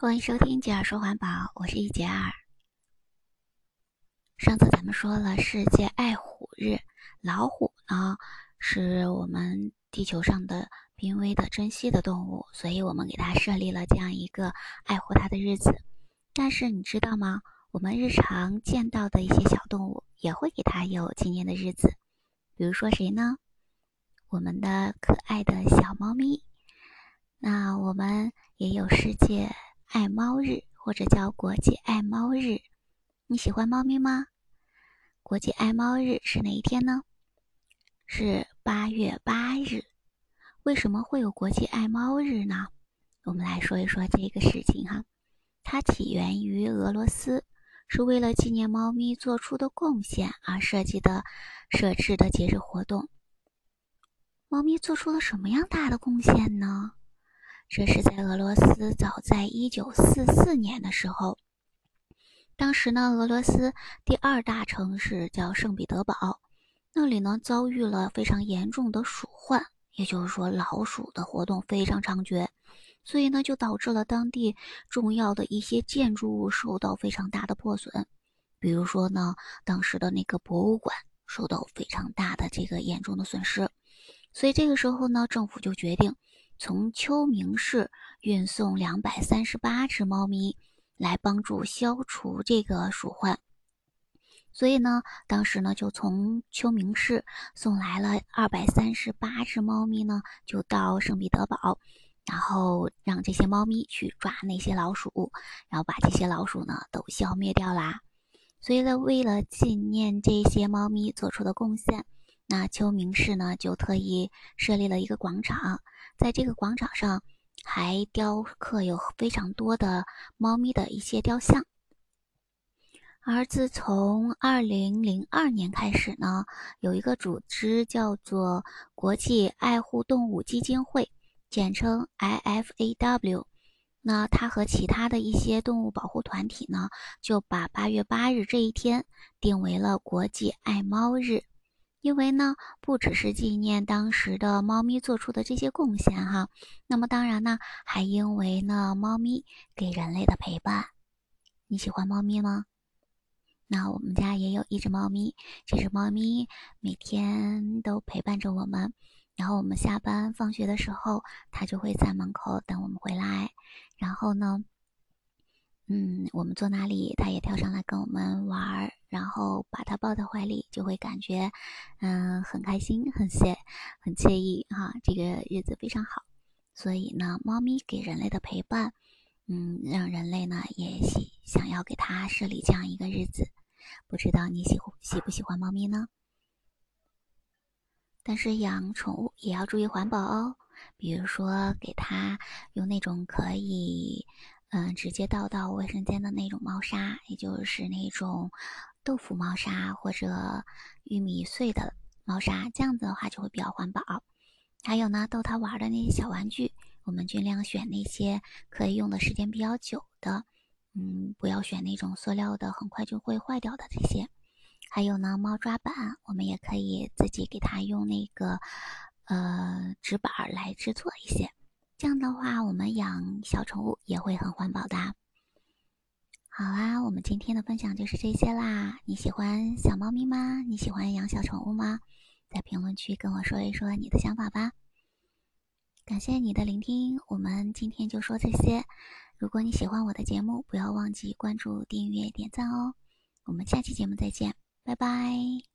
欢迎收听杰尔说环保，我是一杰尔。上次咱们说了世界爱虎日，老虎呢是我们地球上的濒危的珍稀的动物，所以我们给它设立了这样一个爱护它的日子。但是你知道吗？我们日常见到的一些小动物也会给它有纪念的日子，比如说谁呢？我们的可爱的小猫咪。那我们也有世界。爱猫日或者叫国际爱猫日，你喜欢猫咪吗？国际爱猫日是哪一天呢？是八月八日。为什么会有国际爱猫日呢？我们来说一说这个事情哈。它起源于俄罗斯，是为了纪念猫咪做出的贡献而设计的设置的节日活动。猫咪做出了什么样大的贡献呢？这是在俄罗斯，早在一九四四年的时候，当时呢，俄罗斯第二大城市叫圣彼得堡，那里呢遭遇了非常严重的鼠患，也就是说老鼠的活动非常猖獗，所以呢就导致了当地重要的一些建筑物受到非常大的破损，比如说呢，当时的那个博物馆受到非常大的这个严重的损失，所以这个时候呢，政府就决定。从秋明市运送两百三十八只猫咪来帮助消除这个鼠患，所以呢，当时呢就从秋明市送来了二百三十八只猫咪呢，就到圣彼得堡，然后让这些猫咪去抓那些老鼠，然后把这些老鼠呢都消灭掉啦。所以呢，为了纪念这些猫咪做出的贡献，那秋明市呢就特意设立了一个广场。在这个广场上，还雕刻有非常多的猫咪的一些雕像。而自从二零零二年开始呢，有一个组织叫做国际爱护动物基金会，简称 IFAW。那它和其他的一些动物保护团体呢，就把八月八日这一天定为了国际爱猫日。因为呢，不只是纪念当时的猫咪做出的这些贡献哈，那么当然呢，还因为呢，猫咪给人类的陪伴。你喜欢猫咪吗？那我们家也有一只猫咪，这只猫咪每天都陪伴着我们，然后我们下班放学的时候，它就会在门口等我们回来，然后呢。嗯，我们坐哪里，它也跳上来跟我们玩儿，然后把它抱在怀里，就会感觉，嗯，很开心，很惬，很惬意哈。这个日子非常好，所以呢，猫咪给人类的陪伴，嗯，让人类呢也喜想要给它设立这样一个日子。不知道你喜喜不喜欢猫咪呢？但是养宠物也要注意环保哦，比如说给它用那种可以。嗯，直接倒到卫生间的那种猫砂，也就是那种豆腐猫砂或者玉米碎的猫砂，这样子的话就会比较环保。还有呢，逗它玩的那些小玩具，我们尽量选那些可以用的时间比较久的，嗯，不要选那种塑料的，很快就会坏掉的这些。还有呢，猫抓板，我们也可以自己给它用那个呃纸板来制作一些。这样的话，我们养小宠物也会很环保的。好啦，我们今天的分享就是这些啦。你喜欢小猫咪吗？你喜欢养小宠物吗？在评论区跟我说一说你的想法吧。感谢你的聆听，我们今天就说这些。如果你喜欢我的节目，不要忘记关注、订阅、点赞哦。我们下期节目再见，拜拜。